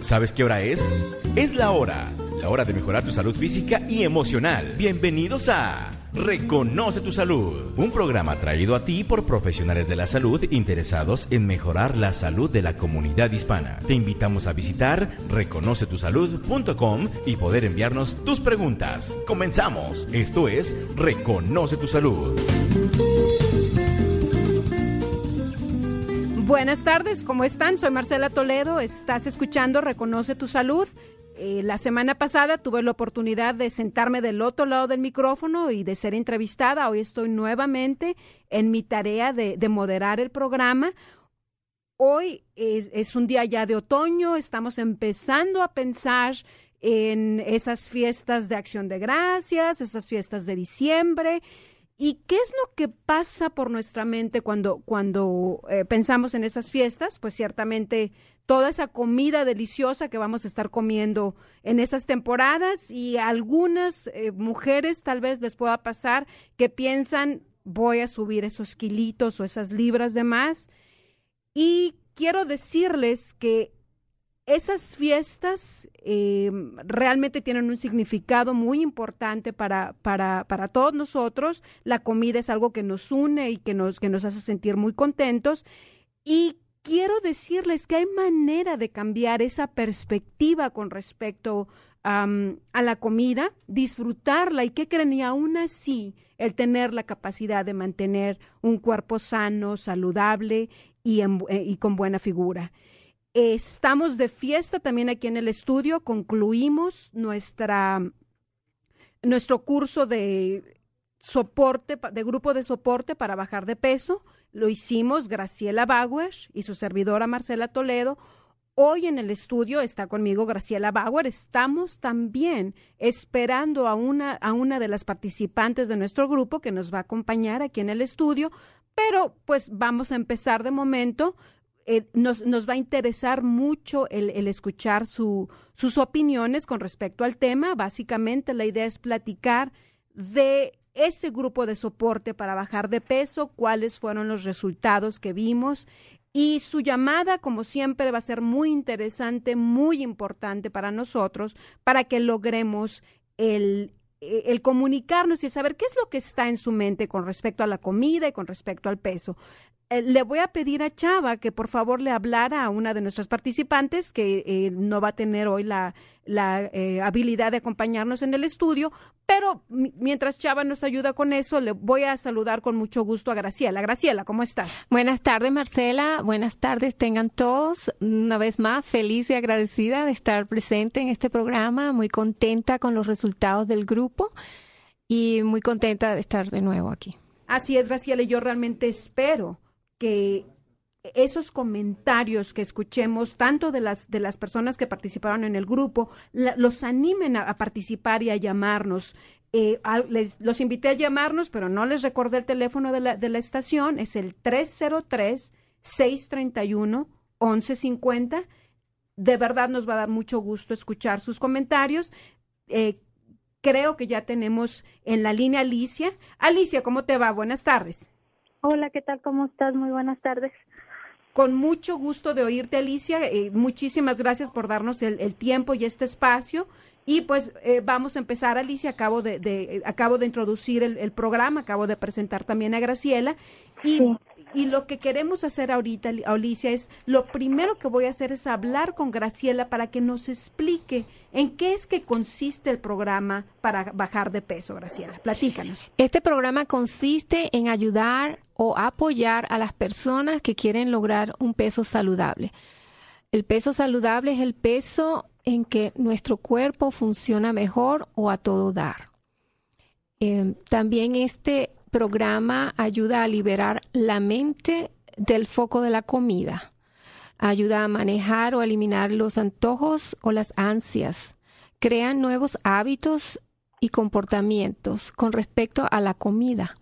¿Sabes qué hora es? Es la hora, la hora de mejorar tu salud física y emocional. Bienvenidos a Reconoce tu Salud, un programa traído a ti por profesionales de la salud interesados en mejorar la salud de la comunidad hispana. Te invitamos a visitar reconocetusalud.com y poder enviarnos tus preguntas. Comenzamos. Esto es Reconoce tu Salud. Buenas tardes, ¿cómo están? Soy Marcela Toledo, estás escuchando Reconoce tu Salud. Eh, la semana pasada tuve la oportunidad de sentarme del otro lado del micrófono y de ser entrevistada. Hoy estoy nuevamente en mi tarea de, moderar el programa. Hoy es, es un día ya de otoño, estamos empezando a pensar en esas fiestas de acción de gracias, esas fiestas de diciembre. ¿Y qué es lo que pasa por nuestra mente cuando, cuando eh, pensamos en esas fiestas? Pues ciertamente toda esa comida deliciosa que vamos a estar comiendo en esas temporadas y algunas eh, mujeres tal vez les pueda pasar que piensan voy a subir esos kilitos o esas libras de más. Y quiero decirles que esas fiestas eh, realmente tienen un significado muy importante para, para, para, todos nosotros. La comida es algo que nos une y que nos, que nos hace sentir muy contentos. Y quiero decirles que hay manera de cambiar esa perspectiva con respecto a la comida, disfrutarla y que creen y aún así el tener la capacidad de mantener un cuerpo sano, saludable y, eh, y con buena figura. Estamos de fiesta también aquí en el estudio. Concluimos nuestra, nuestro curso de soporte, de grupo de soporte para bajar de peso. Lo hicimos Graciela Bauer y su servidora Marcela Toledo. Hoy en el estudio está conmigo Graciela Bauer. Estamos también esperando a una, a una de las participantes de nuestro grupo que nos va a acompañar aquí en el estudio, pero pues vamos a empezar de momento eh, nos, va a interesar mucho el, escuchar su, sus opiniones con respecto al tema. Básicamente la idea es platicar de ese grupo de soporte para bajar de peso, cuáles fueron los resultados que vimos. Y su llamada, como siempre, va a ser muy interesante, muy importante para nosotros, para que logremos el, el comunicarnos y saber qué es lo que está en su mente con respecto a la comida y con respecto al peso. Eh, le voy a pedir a Chava que por favor le hablara a una de nuestras participantes que eh, no va a tener hoy la, la eh, habilidad de acompañarnos en el estudio, pero mientras Chava nos ayuda con eso, le voy a saludar con mucho gusto a Graciela. Graciela, ¿cómo estás? Buenas tardes, Marcela. Buenas tardes, tengan todos. Una vez más, feliz y agradecida de estar presente en este programa, muy contenta con los resultados del grupo y muy contenta de estar de nuevo aquí. Así es, Graciela, y yo realmente espero que esos comentarios que escuchemos, tanto de las, de las personas que participaron en el grupo, los animen a, participar y a llamarnos. Eh, les, los invité a llamarnos, pero no les recordé el teléfono de la, de la estación, es el 303-631-1150. De verdad nos va a dar mucho gusto escuchar sus comentarios. Eh, creo que ya tenemos en la línea Alicia. Alicia, ¿cómo te va? Buenas tardes. Hola, ¿qué tal? ¿Cómo estás? Muy buenas tardes. Con mucho gusto de oírte, Alicia. Eh, muchísimas gracias por darnos el, tiempo y este espacio. Y pues eh, vamos a empezar, Alicia. Acabo de, de acabo de introducir el, programa, acabo de presentar también a Graciela. Y y lo que queremos hacer ahorita, Alicia, es lo primero que voy a hacer es hablar con Graciela para que nos explique en qué es que consiste el programa para bajar de peso, Graciela. Platícanos. Este programa consiste en ayudar o apoyar a las personas que quieren lograr un peso saludable. El peso saludable es el peso en que nuestro cuerpo funciona mejor o a todo dar. Eh, también este programa ayuda a liberar la mente del foco de la comida. Ayuda a manejar o eliminar los antojos o las ansias. Crean nuevos hábitos y comportamientos con respecto a la comida.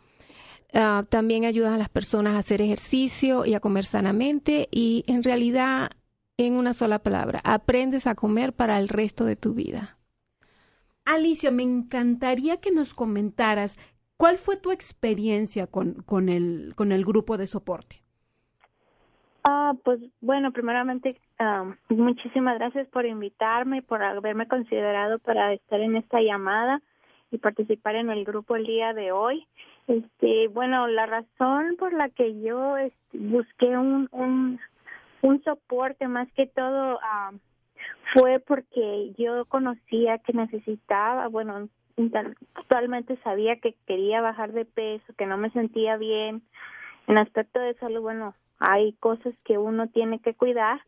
Ah, también ayuda a las personas a hacer ejercicio y a comer sanamente y en realidad, en una sola palabra, aprendes a comer para el resto de tu vida. Alicia, me encantaría que nos comentaras ¿Cuál fue tu experiencia con, con, el, con el grupo de soporte? Ah, pues bueno, primeramente muchísimas gracias por invitarme, por haberme considerado para estar en esta llamada y participar en el grupo el día de hoy. Este, bueno, la razón por la que yo este, busqué un, un, un soporte más que todo fue porque yo conocía que necesitaba, bueno, actualmente sabía que quería bajar de peso, que no me sentía bien. En aspecto de salud, bueno, hay cosas que uno tiene que cuidar,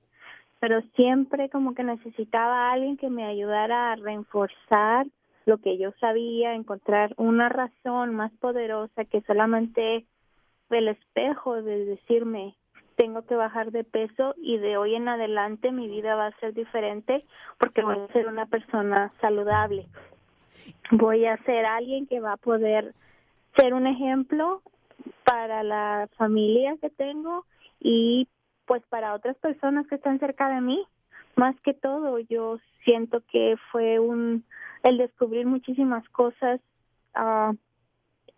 pero siempre como que necesitaba a alguien que me ayudara a reforzar lo que yo sabía, encontrar una razón más poderosa que solamente el espejo de decirme tengo que bajar de peso y de hoy en adelante mi vida va a ser diferente porque voy a ser una persona saludable. Voy a ser alguien que va a poder ser un ejemplo para la familia que tengo y pues para otras personas que están cerca de mí. Más que todo, yo siento que fue un el descubrir muchísimas cosas uh,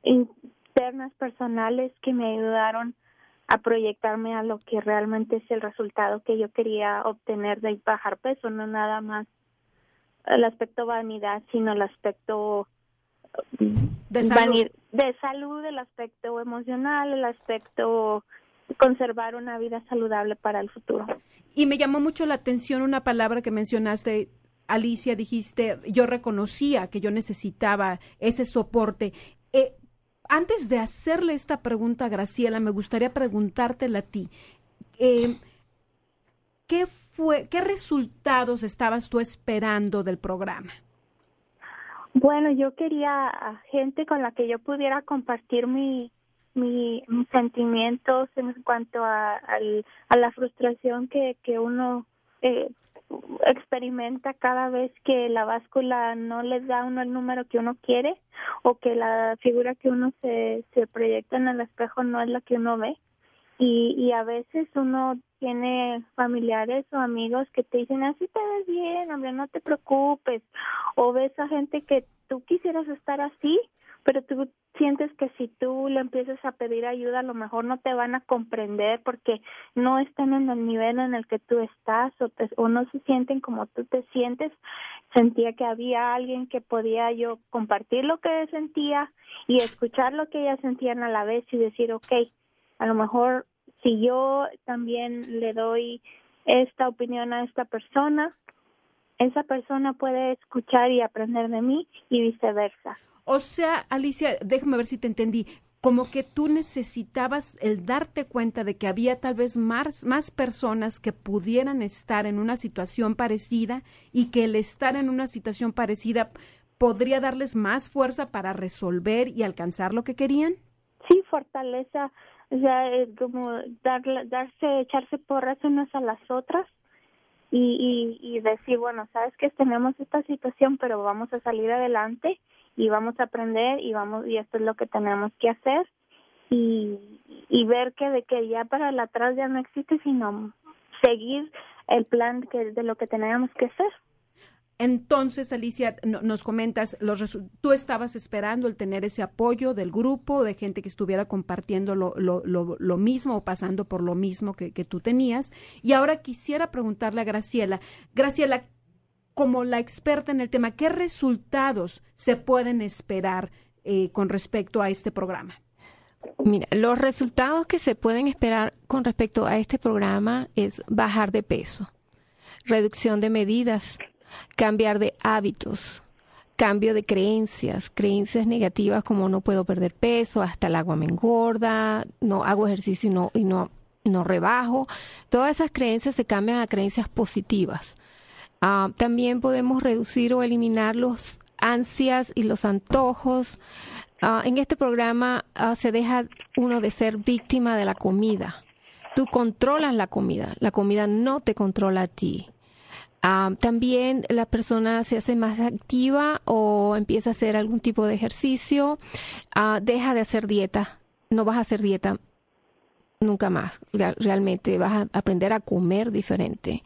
internas personales que me ayudaron a proyectarme a lo que realmente es el resultado que yo quería obtener de bajar peso, no nada más el aspecto vanidad, sino el aspecto de salud. de salud, el aspecto emocional, el aspecto conservar una vida saludable para el futuro. Y me llamó mucho la atención una palabra que mencionaste, Alicia, dijiste, yo reconocía que yo necesitaba ese soporte. Eh, antes de hacerle esta pregunta a Graciela, me gustaría preguntártela a ti. Eh, ¿Qué fue, qué resultados estabas tú esperando del programa? Bueno, yo quería gente con la que yo pudiera compartir mi, mi, mis sentimientos en cuanto a, a, la frustración que, que uno eh, experimenta cada vez que la báscula no les da uno el número que uno quiere o que la figura que uno se, se proyecta en el espejo no es la que uno ve. Y, y a veces uno tiene familiares o amigos que te dicen así te ves bien, hombre, no te preocupes. O ves a gente que tú quisieras estar así, pero tú sientes que si tú le empiezas a pedir ayuda, a lo mejor no te van a comprender porque no están en el nivel en el que tú estás o, o no se sienten como tú te sientes. Sentía que había alguien que podía yo compartir lo que sentía y escuchar lo que ellas sentían a la vez y decir, ok, a lo mejor si yo también le doy esta opinión a esta persona, esa persona puede escuchar y aprender de mí y viceversa. O sea, Alicia, déjame ver si te entendí. Como que tú necesitabas el darte cuenta de que había tal vez más, más personas que pudieran estar en una situación parecida y que el estar en una situación parecida podría darles más fuerza para resolver y alcanzar lo que querían. Sí, fortaleza, o sea, como darle, darse, echarse porras unas a las otras y, y, y decir, bueno, sabes que tenemos esta situación, pero vamos a salir adelante y vamos a aprender y vamos y esto es lo que tenemos que hacer y, y ver que de que ya para el atrás ya no existe sino seguir el plan que de lo que tenemos que hacer. Entonces, Alicia, nos comentas, los tú estabas esperando el tener ese apoyo del grupo, de gente que estuviera compartiendo lo, lo, lo, mismo o pasando por lo mismo que, tú tenías. Y ahora quisiera preguntarle a Graciela, Graciela, como la experta en el tema, ¿qué resultados se pueden esperar eh, con respecto a este programa? Mira, los resultados que se pueden esperar con respecto a este programa es bajar de peso, reducción de medidas, cambiar de hábitos, cambio de creencias, creencias negativas como no puedo perder peso, hasta el agua me engorda, no hago ejercicio y no, y no, no rebajo. Todas esas creencias se cambian a creencias positivas. Ah, también podemos reducir o eliminar los ansias y los antojos. Ah, en este programa ah, se deja uno de ser víctima de la comida. Tú controlas la comida, la comida no te controla a ti. También la persona se hace más activa o empieza a hacer algún tipo de ejercicio, deja de hacer dieta, no vas a hacer dieta nunca más, realmente vas a aprender a comer diferente.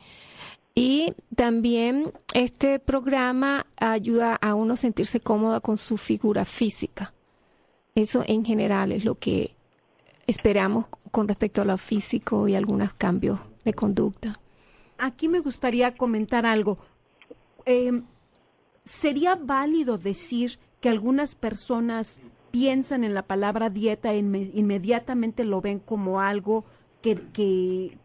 Y también este programa ayuda a uno a sentirse cómodo con su figura física. Eso en general es lo que esperamos con respecto a lo físico y algunos cambios de conducta. Aquí me gustaría comentar algo. Eh, ¿Sería válido decir que algunas personas piensan en la palabra dieta e inmediatamente lo ven como algo que,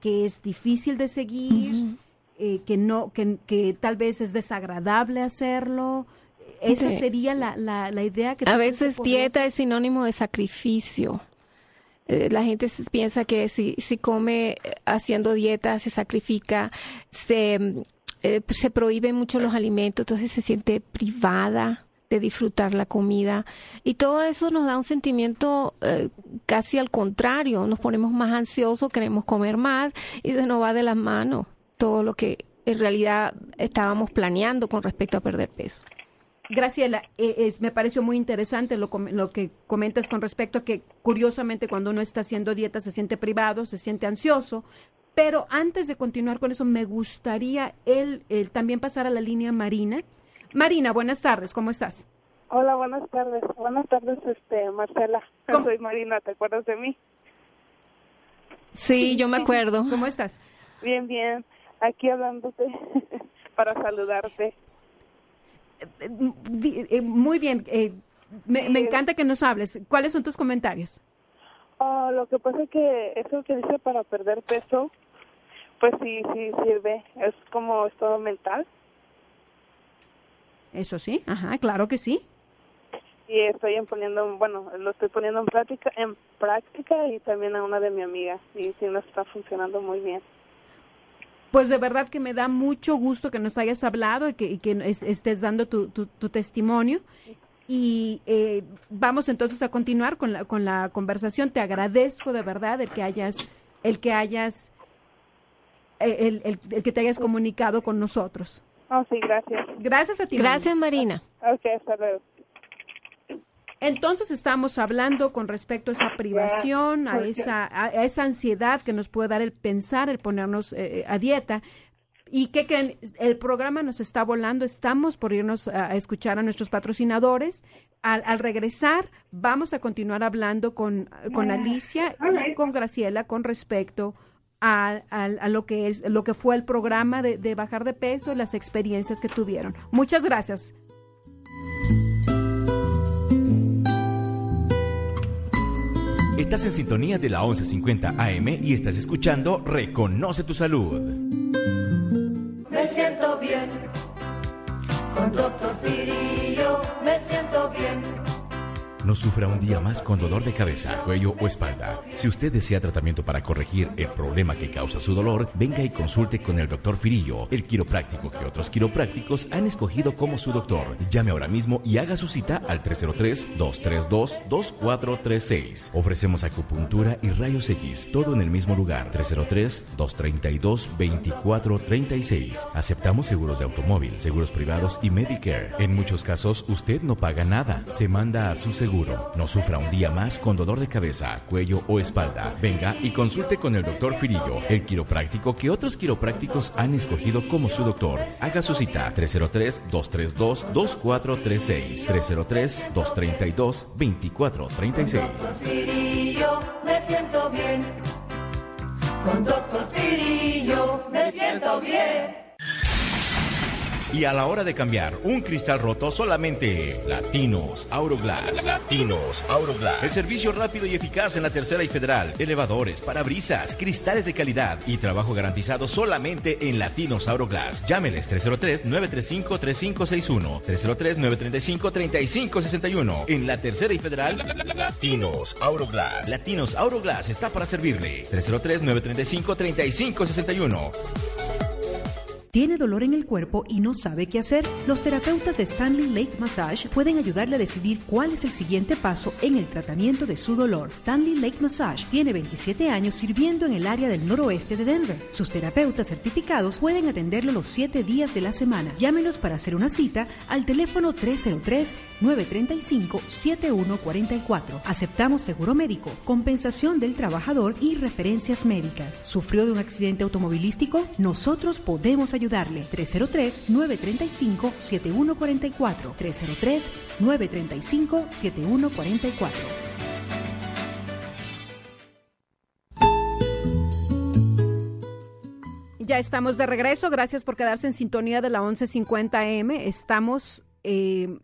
que, es difícil de seguir, eh, que no, que, que, tal vez es desagradable hacerlo? Esa sería la, la, la idea que... A veces dieta es sinónimo de sacrificio. Eh, la gente piensa que si, si come eh, haciendo dieta, se sacrifica, se, eh, se prohíben mucho los alimentos, entonces se siente privada de disfrutar la comida. Y todo eso nos da un sentimiento casi al contrario, nos ponemos más ansiosos, queremos comer más y se nos va de las manos todo lo que en realidad estábamos planeando con respecto a perder peso. Graciela, eh, es, me pareció muy interesante lo, lo, que comentas con respecto a que curiosamente cuando uno está haciendo dieta se siente privado, se siente ansioso, pero antes de continuar con eso me gustaría él, también pasar a la línea Marina. Marina, buenas tardes, ¿cómo estás? Hola, buenas tardes. Buenas tardes, este, Marcela. Soy Marina, ¿te acuerdas de mí? Sí, yo me acuerdo. ¿Cómo estás? Bien, bien. Aquí hablándote para saludarte. Eh, muy bien, eh, me, encanta que nos hables. ¿Cuáles son tus comentarios? Oh, lo que pasa es que eso que dice para perder peso, pues sí, sí sirve. Es como estado mental. Eso sí, ajá, claro que sí. Y estoy poniendo, bueno, lo estoy poniendo en práctica, en práctica y también a una de mi amiga y sí nos está funcionando muy bien pues de verdad que me da mucho gusto que nos hayas hablado y que, estés dando tu, testimonio. Y eh, vamos entonces a continuar con la, con la conversación. Te agradezco de verdad el que hayas, el que hayas, eh, el, el, que te hayas comunicado con nosotros. Oh, sí, gracias. Gracias a ti. Gracias, Marina. Ok, hasta luego. Entonces estamos hablando con respecto a esa privación, a esa, a esa ansiedad que nos puede dar el pensar, el ponernos eh, eh, a dieta. Y que, que, el programa nos está volando, estamos por irnos a, escuchar a nuestros patrocinadores. Al, regresar, vamos a continuar hablando con, con Alicia y con Graciela con respecto a, a, lo que es lo que fue el programa de, de bajar de peso y las experiencias que tuvieron. Muchas gracias. Estás en sintonía de la 1150 AM y estás escuchando Reconoce tu Salud. Me siento bien, con Doctor Firillo me siento bien no sufra un día más con dolor de cabeza, cuello o espalda. Si usted desea tratamiento para corregir el problema que causa su dolor, venga y consulte con el doctor Firillo, el quiropráctico que otros quiroprácticos han escogido como su doctor. Llame ahora mismo y haga su cita al 303-232-2436. Ofrecemos acupuntura y rayos X, todo en el mismo lugar. 303-232-2436. Aceptamos seguros de automóvil, seguros privados y Medicare. En muchos casos, usted no paga nada. Se manda a su seguro no sufra un día más con dolor de cabeza, cuello o espalda. Venga y consulte con el doctor Firillo, el quiropráctico que otros quiroprácticos han escogido como su doctor. Haga su cita 303-232-2436. 303-232-2436. Firillo, me siento bien. Con doctor Firillo, me siento bien. Y a la hora de cambiar un cristal roto, solamente Latinos Auroglass. Latinos Auroglass. El servicio rápido y eficaz en la tercera y federal. Elevadores, parabrisas, cristales de calidad y trabajo garantizado solamente en Latinos Auroglass. Llámeles 303-935-3561. 303-935-3561. En la tercera y federal, Latinos Auroglass. Latinos Auroglass está para servirle. 303-935-3561. ¿Tiene dolor en el cuerpo y no sabe qué hacer? Los terapeutas Stanley Lake Massage pueden ayudarle a decidir cuál es el siguiente paso en el tratamiento de su dolor. Stanley Lake Massage tiene 27 años sirviendo en el área del noroeste de Denver. Sus terapeutas certificados pueden atenderlo los 7 días de la semana. Llámenos para hacer una cita al teléfono 303-935-7144. Aceptamos seguro médico, compensación del trabajador y referencias médicas. ¿Sufrió de un accidente automovilístico? Nosotros podemos ayudar ayudarle. 303-935-7144. 303-935-7144. Ya estamos de regreso. Gracias por quedarse en sintonía de la 1150M. Estamos, eh,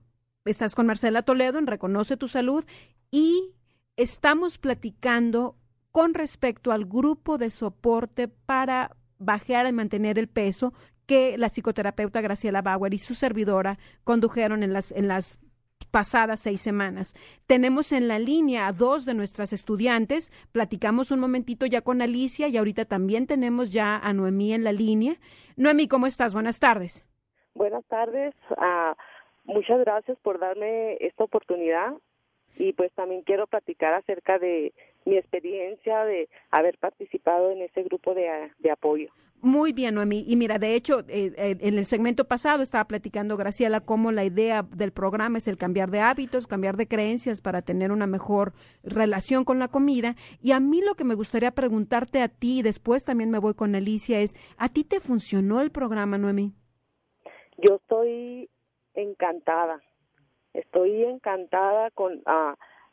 estás con Marcela Toledo en Reconoce tu Salud y estamos platicando con respecto al grupo de soporte para bajar y mantener el peso que la psicoterapeuta Graciela Bauer y su servidora condujeron en las, en las pasadas seis semanas. Tenemos en la línea a dos de nuestras estudiantes. Platicamos un momentito ya con Alicia y ahorita también tenemos ya a Noemí en la línea. Noemí, ¿cómo estás? Buenas tardes. Buenas tardes. Uh, muchas gracias por darme esta oportunidad y pues también quiero platicar acerca de mi experiencia de haber participado en ese grupo de, de apoyo. Muy bien, Noemí. Y mira, de hecho, eh, eh, en el segmento pasado estaba platicando Graciela cómo la idea del programa es el cambiar de hábitos, cambiar de creencias para tener una mejor relación con la comida. Y a mí lo que me gustaría preguntarte a ti, y después también me voy con Alicia, es, ¿a ti te funcionó el programa, Noemí? Yo estoy encantada. Estoy encantada con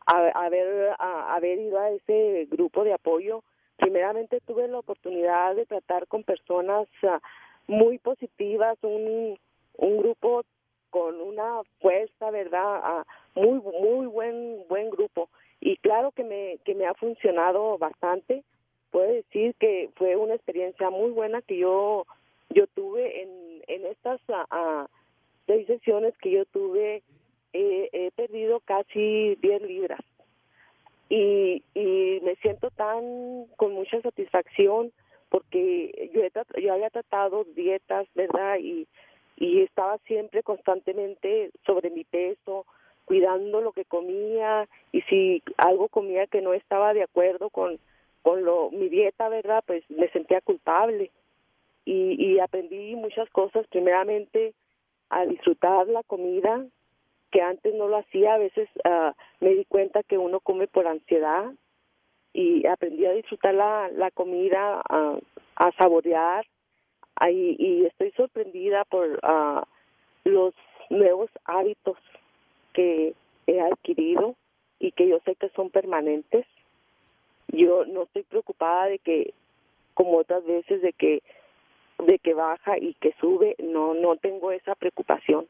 haber, haber ido a ese grupo de apoyo primeramente tuve la oportunidad de tratar con personas uh, muy positivas, un, un grupo con una fuerza, ¿verdad? Uh, muy muy buen buen grupo y claro que me que me ha funcionado bastante. Puedo decir que fue una experiencia muy buena que yo yo tuve en en estas uh, seis sesiones que yo tuve he perdido casi 10 libras y, y me siento tan con mucha satisfacción porque yo, he, yo había tratado dietas, ¿verdad? Y, y estaba siempre constantemente sobre mi peso, cuidando lo que comía y si algo comía que no estaba de acuerdo con, con lo, mi dieta, ¿verdad? Pues me sentía culpable y, y aprendí muchas cosas, primeramente a disfrutar la comida, que antes no lo hacía, a veces uh, me di cuenta que uno come por ansiedad y aprendí a disfrutar la, la comida, a saborear. Y, y estoy sorprendida por uh, los nuevos hábitos que he adquirido y que yo sé que son permanentes. Yo no estoy preocupada de que, como otras veces, de que de que baja y que sube, no no tengo esa preocupación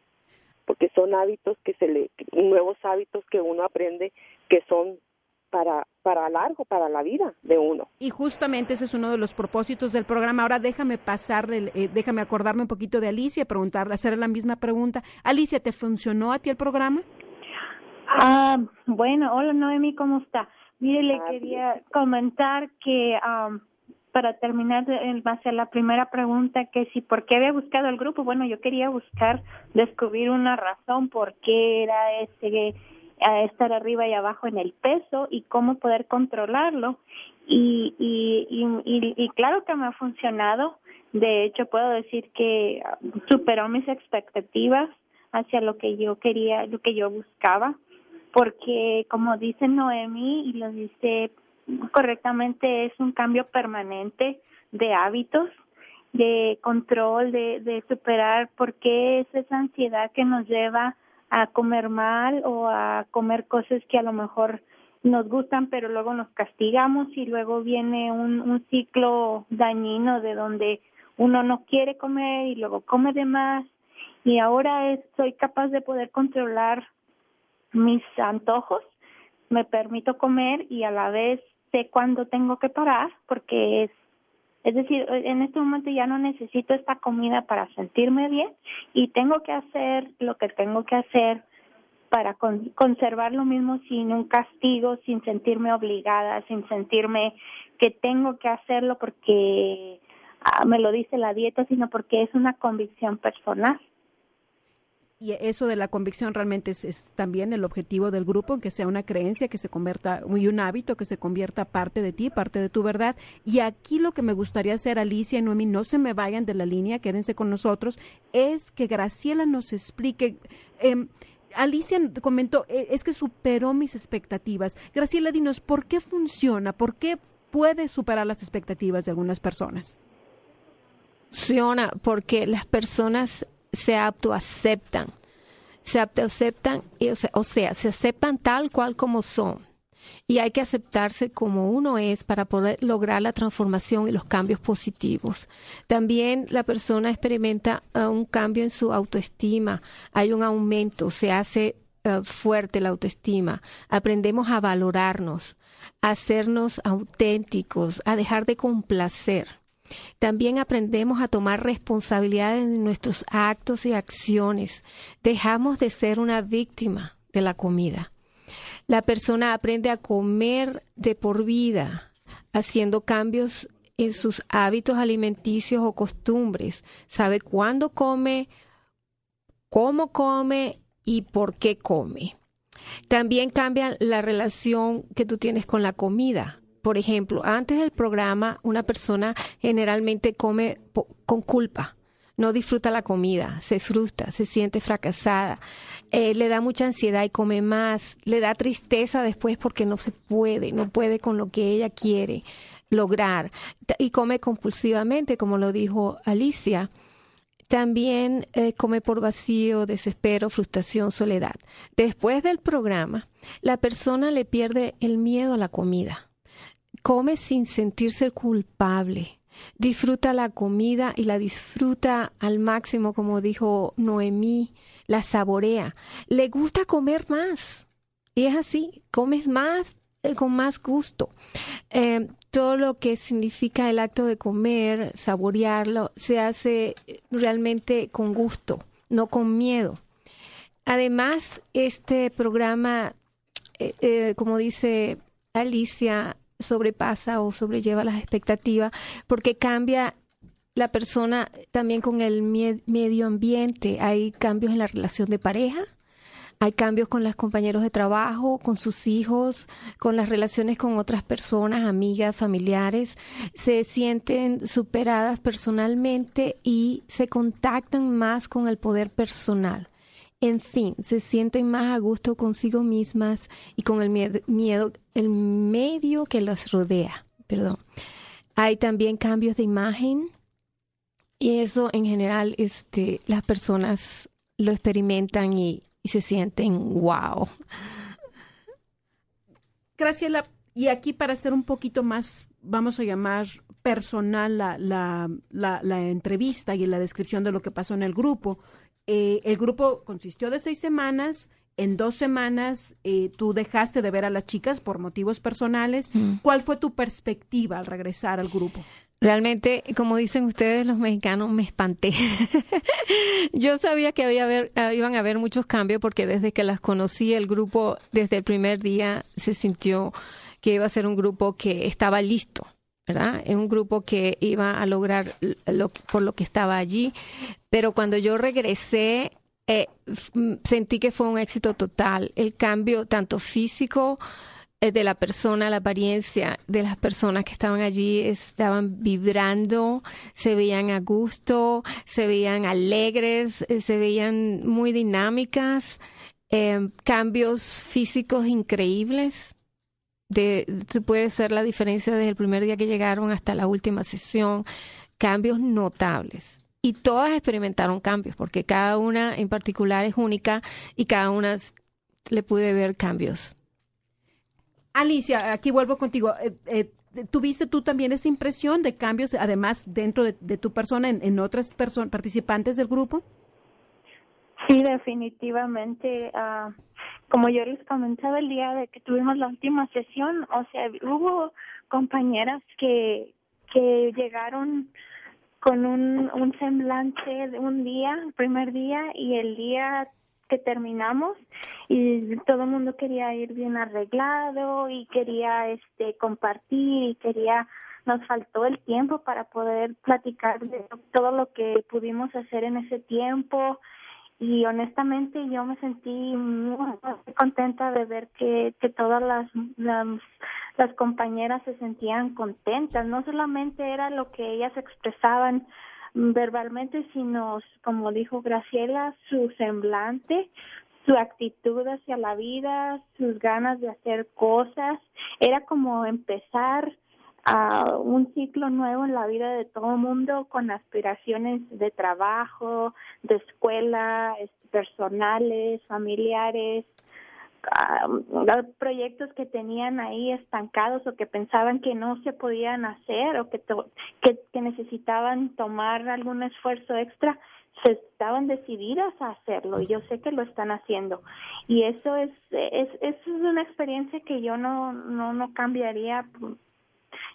porque son hábitos que se le nuevos hábitos que uno aprende que son para para largo, para la vida de uno. Y justamente ese es uno de los propósitos del programa. Ahora déjame pasar, eh, déjame acordarme un poquito de Alicia, preguntarle, hacerle la misma pregunta. Alicia, ¿te funcionó a ti el programa? Ah, bueno, hola Noemi, ¿cómo está? Mire, le quería comentar que um, para terminar, va a ser la primera pregunta, que si por qué había buscado el grupo. Bueno, yo quería buscar, descubrir una razón por qué era ese estar arriba y abajo en el peso y cómo poder controlarlo. Y, y, y, y, claro que me ha funcionado. De hecho, puedo decir que superó mis expectativas hacia lo que yo quería, lo que yo buscaba, porque como dice Noemi y lo dice correctamente es un cambio permanente de hábitos, de control, de, de superar por qué es esa ansiedad que nos lleva a comer mal o a comer cosas que a lo mejor nos gustan pero luego nos castigamos y luego viene un, un ciclo dañino de donde uno no quiere comer y luego come de más. Y ahora soy capaz de poder controlar mis antojos, me permito comer y a la vez sé cuándo tengo que parar porque es es decir, en este momento ya no necesito esta comida para sentirme bien y tengo que hacer lo que tengo que hacer para conservar lo mismo sin un castigo, sin sentirme obligada, sin sentirme que tengo que hacerlo porque ah, me lo dice la dieta, sino porque es una convicción personal y eso de la convicción realmente es, también el objetivo del grupo, que sea una creencia, que se convierta, y un hábito, que se convierta parte de ti, parte de tu verdad. Y aquí lo que me gustaría hacer, Alicia y Noemi, no se me vayan de la línea, quédense con nosotros, es que Graciela nos explique. Eh, Alicia comentó, e, es que superó mis expectativas. Graciela, dinos, ¿por qué funciona? ¿Por qué puede superar las expectativas de algunas personas? Funciona porque las personas se autoaceptan. Se autoaceptan, o, sea, se aceptan tal cual como son. y hay que aceptarse como uno es para poder lograr la transformación y los cambios positivos. También la persona experimenta uh, un cambio en su autoestima, hay un aumento, se hace uh, fuerte la autoestima, aprendemos a valorarnos, a hacernos auténticos, a dejar de complacer. También aprendemos a tomar responsabilidad en nuestros actos y acciones. Dejamos de ser una víctima de la comida. La persona aprende a comer de por vida, haciendo cambios en sus hábitos alimenticios o costumbres. Sabe cuándo come, cómo come y por qué come. También cambia la relación que tú tienes con la comida. Por ejemplo, antes del programa, una persona generalmente come con culpa no disfruta la comida, se frustra, se siente fracasada, eh, le da mucha ansiedad y come más, le da tristeza después porque no se puede, no puede con lo que ella quiere lograr y come compulsivamente, como lo dijo Alicia. También eh, come por vacío, desespero, frustración, soledad. Después del programa, la persona le pierde el miedo a la comida. Come sin sentirse culpable disfruta la comida y la disfruta al máximo, como dijo Noemí, la saborea. Le gusta comer más. Y es así, comes más eh, con más gusto. Eh, todo lo que significa el acto de comer, saborearlo, se hace realmente con gusto, no con miedo. Además, este programa, eh, como dice Alicia, sobrepasa o sobrelleva las expectativas, porque cambia la persona también con el medio ambiente. Hay cambios en la relación de pareja, hay cambios con los compañeros de trabajo, con sus hijos, con las relaciones con otras personas, amigas, familiares. Se sienten superadas personalmente y se contactan más con el poder personal. En fin, se sienten más a gusto consigo mismas y con el miedo, el medio que las rodea. Perdón. Hay también cambios de imagen y eso en general este, las personas lo experimentan y, se sienten wow. Graciela, y aquí para ser un poquito más, vamos a llamar personal la, la, la, la entrevista y la descripción de lo que pasó en el grupo, eh, el grupo consistió de seis semanas. En dos semanas eh, tú dejaste de ver a las chicas por motivos personales. Mm. ¿Cuál fue tu perspectiva al regresar al grupo? Realmente, como dicen ustedes los mexicanos, me espanté. Yo sabía que había haber, ah, iban a haber muchos cambios porque desde que las conocí el grupo, desde el primer día, se sintió que iba a ser un grupo que estaba listo ¿verdad? Es un grupo que iba a lograr lo, por lo que estaba allí, pero cuando yo regresé, eh, sentí que fue un éxito total. El cambio tanto físico eh, de la persona, la apariencia de las personas que estaban allí estaban vibrando, se veían a gusto, se veían alegres, eh, se veían muy dinámicas, cambios físicos increíbles de, puede ser la diferencia desde el primer día que llegaron hasta la última sesión, cambios notables. Y todas experimentaron cambios, porque cada una en particular es única y cada una le pude ver cambios. Alicia, aquí vuelvo contigo. Eh, eh, ¿Tuviste tú también esa impresión de cambios, además, dentro de, tu persona, en, en otras participantes del grupo? Sí, definitivamente. Uh, como yo les comentaba el día de que tuvimos la última sesión, o sea, hubo compañeras que que llegaron con un, semblante de un día, el primer día y el día que terminamos y todo el mundo quería ir bien arreglado y quería este compartir y quería nos faltó el tiempo para poder platicar de todo lo que pudimos hacer en ese tiempo y honestamente yo me sentí muy, contenta de ver que, que todas las, las, las compañeras se sentían contentas, no solamente era lo que ellas expresaban verbalmente, sino como dijo Graciela, su semblante, su actitud hacia la vida, sus ganas de hacer cosas, era como empezar a un ciclo nuevo en la vida de todo mundo con aspiraciones de trabajo, de escuela, personales, familiares, proyectos que tenían ahí estancados o que pensaban que no se podían hacer o que, que, que necesitaban tomar algún esfuerzo extra, se estaban decididas a hacerlo y yo sé que lo están haciendo. Y eso es es, es una experiencia que yo no no no cambiaría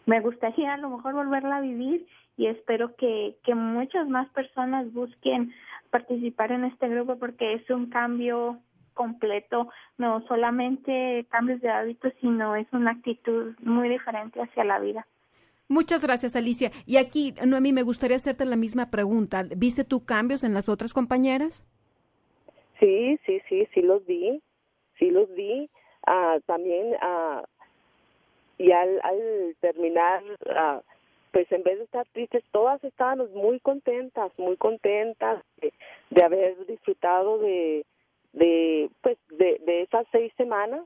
me gustaría a lo mejor volverla a vivir y espero que que muchas más personas busquen participar en este grupo porque es un cambio completo, no solamente cambios de hábitos, sino es una actitud muy diferente hacia la vida. Muchas gracias, Alicia. Y aquí, Noemí, me gustaría hacerte la misma pregunta. ¿Viste tú cambios en las otras compañeras? Sí, sí, sí, sí los vi, sí los vi. Ah, también, ah, y al, al terminar, ah, pues en vez de estar tristes, todas estábamos muy contentas, muy contentas de haber disfrutado de, de pues de, de esas seis semanas,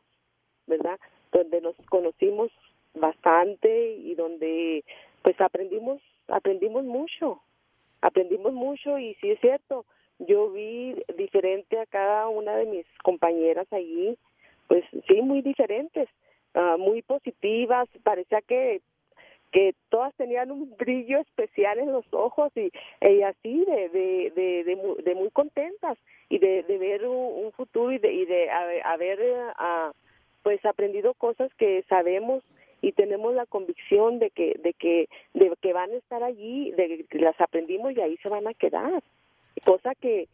¿verdad? Donde nos conocimos bastante y donde pues aprendimos aprendimos mucho, aprendimos mucho y sí es cierto, yo vi diferente a cada una de mis compañeras allí, pues sí, muy diferentes, uh, muy positivas, parecía que que todas tenían un brillo especial en los ojos y, y así de, de, de, de, muy, de muy contentas y de, de ver un, futuro y de, y de haber uh, pues aprendido cosas que sabemos y tenemos la convicción de que de que de que van a estar allí de que las aprendimos y ahí se van a quedar. Cosa que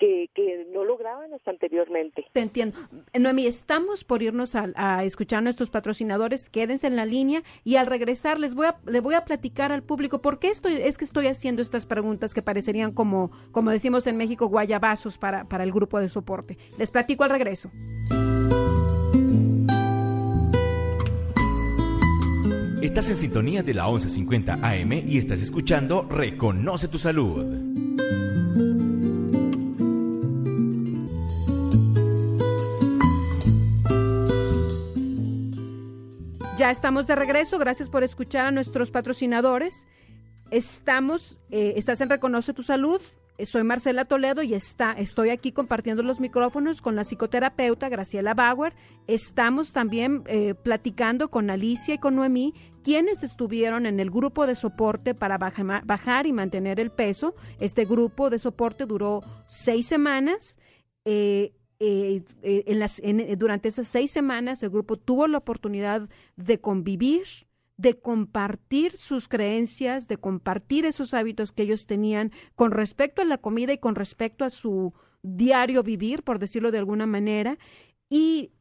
que, no lograban hasta anteriormente. Te entiendo. Noemí, estamos por irnos a, escuchar a nuestros patrocinadores. Quédense en la línea y al regresar les voy a, le voy a platicar al público por qué estoy, es que estoy haciendo estas preguntas que parecerían como, como decimos en México, guayabazos para, para el grupo de soporte. Les platico al regreso. Estás en sintonía de la 1150 AM y estás escuchando Reconoce tu Salud. Ya estamos de regreso. Gracias por escuchar a nuestros patrocinadores. Estamos, eh, estás en Reconoce tu Salud. Soy Marcela Toledo y está, estoy aquí compartiendo los micrófonos con la psicoterapeuta Graciela Bauer. Estamos también eh, platicando con Alicia y con Noemí, quienes estuvieron en el grupo de soporte para bajar y mantener el peso. Este grupo de soporte duró seis semanas. Eh, eh, eh, en las, eh, durante esas seis semanas el grupo tuvo la oportunidad de convivir, de compartir sus creencias, de compartir esos hábitos que ellos tenían con respecto a la comida y con respecto a su diario vivir, por decirlo de alguna manera, y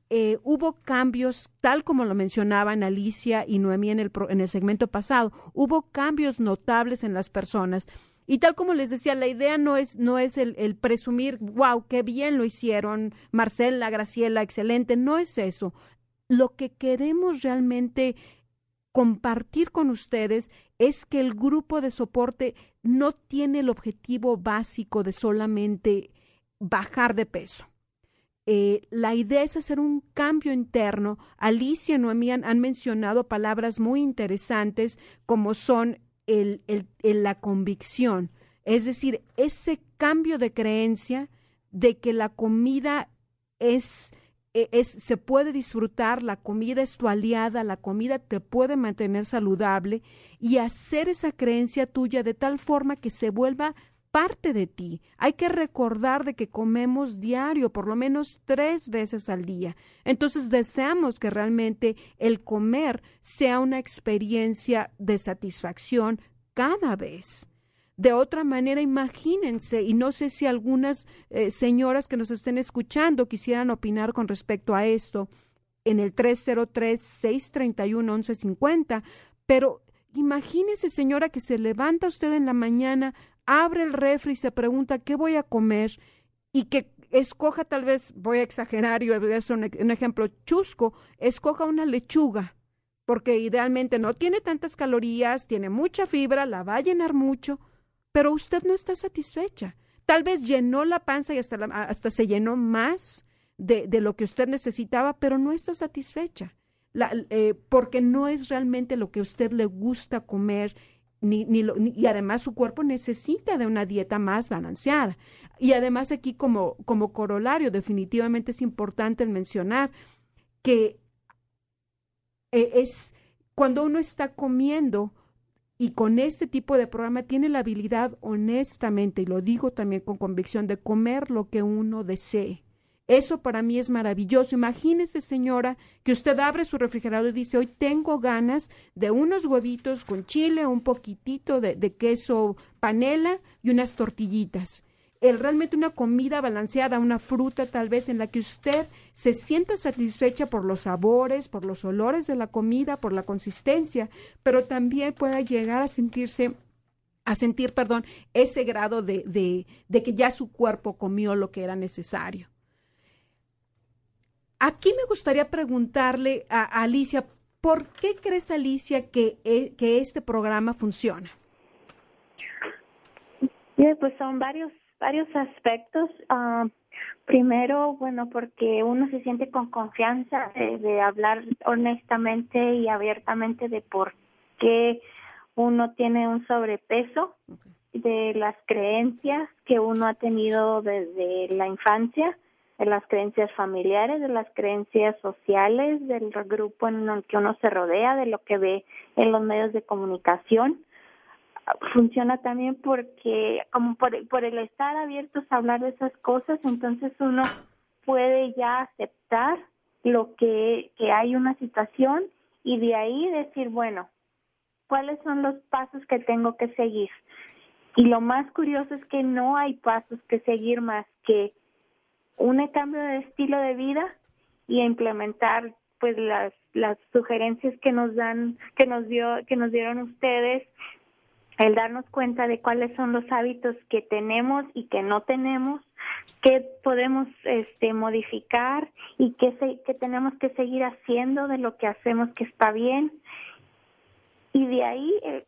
hubo cambios, tal como lo mencionaban Alicia y Noemí en el, en el segmento pasado, hubo cambios notables en las personas y tal como les decía, la idea no es, no es el, presumir, wow, qué bien lo hicieron, Marcela, Graciela, excelente, no es eso. Lo que queremos realmente compartir con ustedes es que el grupo de soporte no tiene el objetivo básico de solamente bajar de peso. Eh, la idea es hacer un cambio interno. Alicia y Noemí han mencionado palabras muy interesantes como son el, la convicción, es decir, ese cambio de creencia de que la comida es, e, es, se puede disfrutar, la comida es tu aliada, la comida te puede mantener saludable y hacer esa creencia tuya de tal forma que se vuelva parte de ti. Hay que recordar de que comemos diario, por lo menos tres veces al día. Entonces deseamos que realmente el comer sea una experiencia de satisfacción cada vez. De otra manera, imagínense, y no sé si algunas eh, señoras que nos estén escuchando quisieran opinar con respecto a esto en el 303-631-1150, pero imagínese, señora, que se levanta usted en la mañana abre el refri y se pregunta qué voy a comer y que escoja tal vez, voy a exagerar y voy a hacer un, ejemplo chusco, escoja una lechuga, porque idealmente no tiene tantas calorías, tiene mucha fibra, la va a llenar mucho, pero usted no está satisfecha. Tal vez llenó la panza y hasta, hasta se llenó más de, de, lo que usted necesitaba, pero no está satisfecha, la, eh, porque no es realmente lo que a usted le gusta comer ni, ni, y además su cuerpo necesita de una dieta más balanceada. Y además aquí como, como corolario, definitivamente es importante mencionar que eh, es cuando uno está comiendo y con este tipo de programa tiene la habilidad honestamente, y lo digo también con convicción, de comer lo que uno desee. Eso para mí es maravilloso. Imagínese, señora, que usted abre su refrigerador y dice, hoy tengo ganas de unos huevitos con chile, un poquitito de, queso panela y unas tortillitas el realmente una comida balanceada, una fruta tal vez en la que usted se sienta satisfecha por los sabores, por los olores de la comida, por la consistencia, pero también pueda llegar a sentirse a sentir, perdón, ese grado de, de, de que ya su cuerpo comió lo que era necesario. Aquí me gustaría preguntarle a, Alicia, ¿por qué crees, Alicia, que, e, que este programa funciona? pues son varios varios aspectos. Uh, primero, bueno, porque uno se siente con confianza de, hablar honestamente y abiertamente de por qué uno tiene un sobrepeso, de las creencias que uno ha tenido desde la infancia, de las creencias familiares, de las creencias sociales, del grupo en el que uno se rodea, de lo que ve en los medios de comunicación funciona también porque como por, por el estar abiertos a hablar de esas cosas, entonces uno puede ya aceptar lo que, que hay una situación y de ahí decir, bueno, ¿cuáles son los pasos que tengo que seguir? Y lo más curioso es que no hay pasos que seguir más que un cambio de estilo de vida y implementar pues las las sugerencias que nos dan que nos dio que nos dieron ustedes el darnos cuenta de cuáles son los hábitos que tenemos y que no tenemos, qué podemos este, modificar y qué, se, tenemos que seguir haciendo de lo que hacemos que está bien. Y de ahí, eh,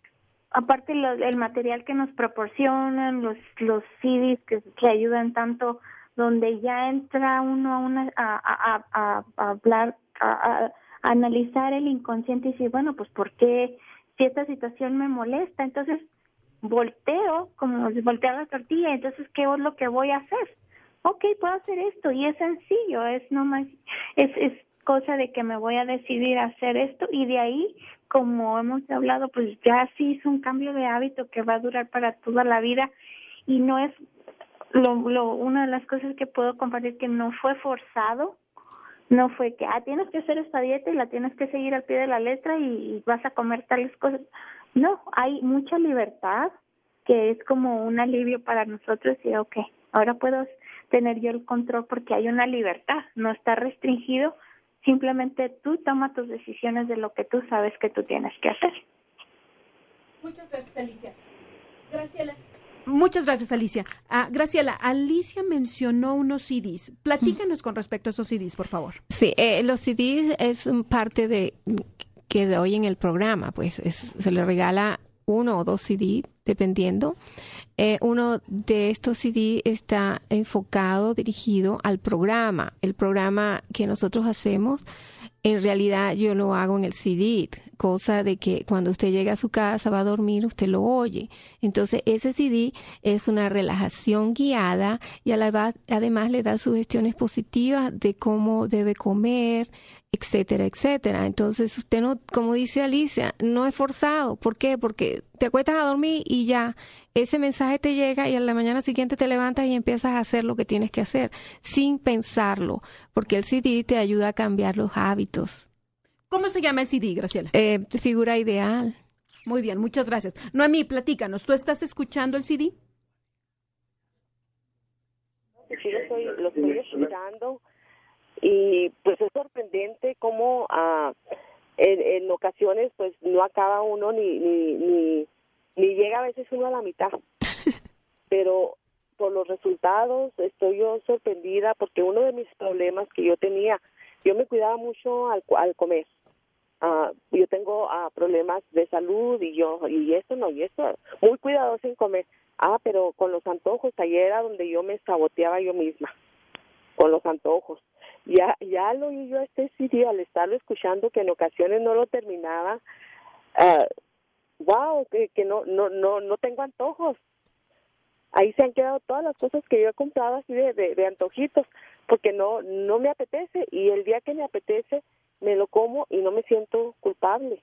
aparte el material que nos proporcionan, los, los CDs que, que ayudan tanto, donde ya entra uno a, una, a, a, hablar, a, analizar el inconsciente y decir, bueno, pues ¿por qué? si esta situación me molesta, entonces volteo, como si voltea la tortilla, entonces, ¿qué es lo que voy a hacer? Ok, puedo hacer esto y es sencillo, es nomás, es, es cosa de que me voy a decidir a hacer esto y de ahí, como hemos hablado, pues ya sí es un cambio de hábito que va a durar para toda la vida y no es lo, lo, una de las cosas que puedo compartir que no fue forzado, no fue que, ah, tienes que hacer esta dieta y la tienes que seguir al pie de la letra y, vas a comer tales cosas. No, hay mucha libertad que es como un alivio para nosotros y, ok, ahora puedo tener yo el control porque hay una libertad, no está restringido, simplemente tú tomas tus decisiones de lo que tú sabes que tú tienes que hacer. Muchas gracias, Alicia. Graciela. Muchas gracias, Alicia. Ah, Graciela, Alicia mencionó unos CDs. Platícanos con respecto a esos CDs, por favor. Sí, eh, los CDs es parte de que hoy en el programa, pues se le regala uno o dos CDs, dependiendo. Eh, uno de estos CD está enfocado, dirigido al programa. El programa que nosotros hacemos, en realidad yo lo hago en el CD cosa de que cuando usted llega a su casa, va a dormir, usted lo oye. Entonces, ese CD es una relajación guiada y además le da sugestiones positivas de cómo debe comer, etcétera, etcétera. Entonces, usted no, como dice Alicia, no es forzado. ¿Por qué? Porque te acuestas a dormir y ya ese mensaje te llega y a la mañana siguiente te levantas y empiezas a hacer lo que tienes que hacer sin pensarlo, porque el CD te ayuda a cambiar los hábitos. ¿Cómo se llama el CD, Graciela? Eh, figura ideal. Muy bien, muchas gracias. Noemí, platícanos, ¿tú estás escuchando el CD? Sí, lo estoy, lo estoy escuchando y pues es sorprendente cómo ah, en, en, ocasiones pues no acaba uno ni, ni, ni, ni llega a veces uno a la mitad. Pero por los resultados estoy yo sorprendida porque uno de mis problemas que yo tenía, yo me cuidaba mucho al, al comer uh, yo tengo uh, problemas de salud y yo, y esto no, y esto, muy cuidadoso en comer. Ah, pero con los antojos, ayer era donde yo me saboteaba yo misma, con los antojos. Ya, ya lo oí yo este sitio al estarlo escuchando, que en ocasiones no lo terminaba, uh, wow, que, que no, no, no, no tengo antojos. Ahí se han quedado todas las cosas que yo he comprado así de, de, de antojitos, porque no, no me apetece y el día que me apetece me lo como y no me siento culpable.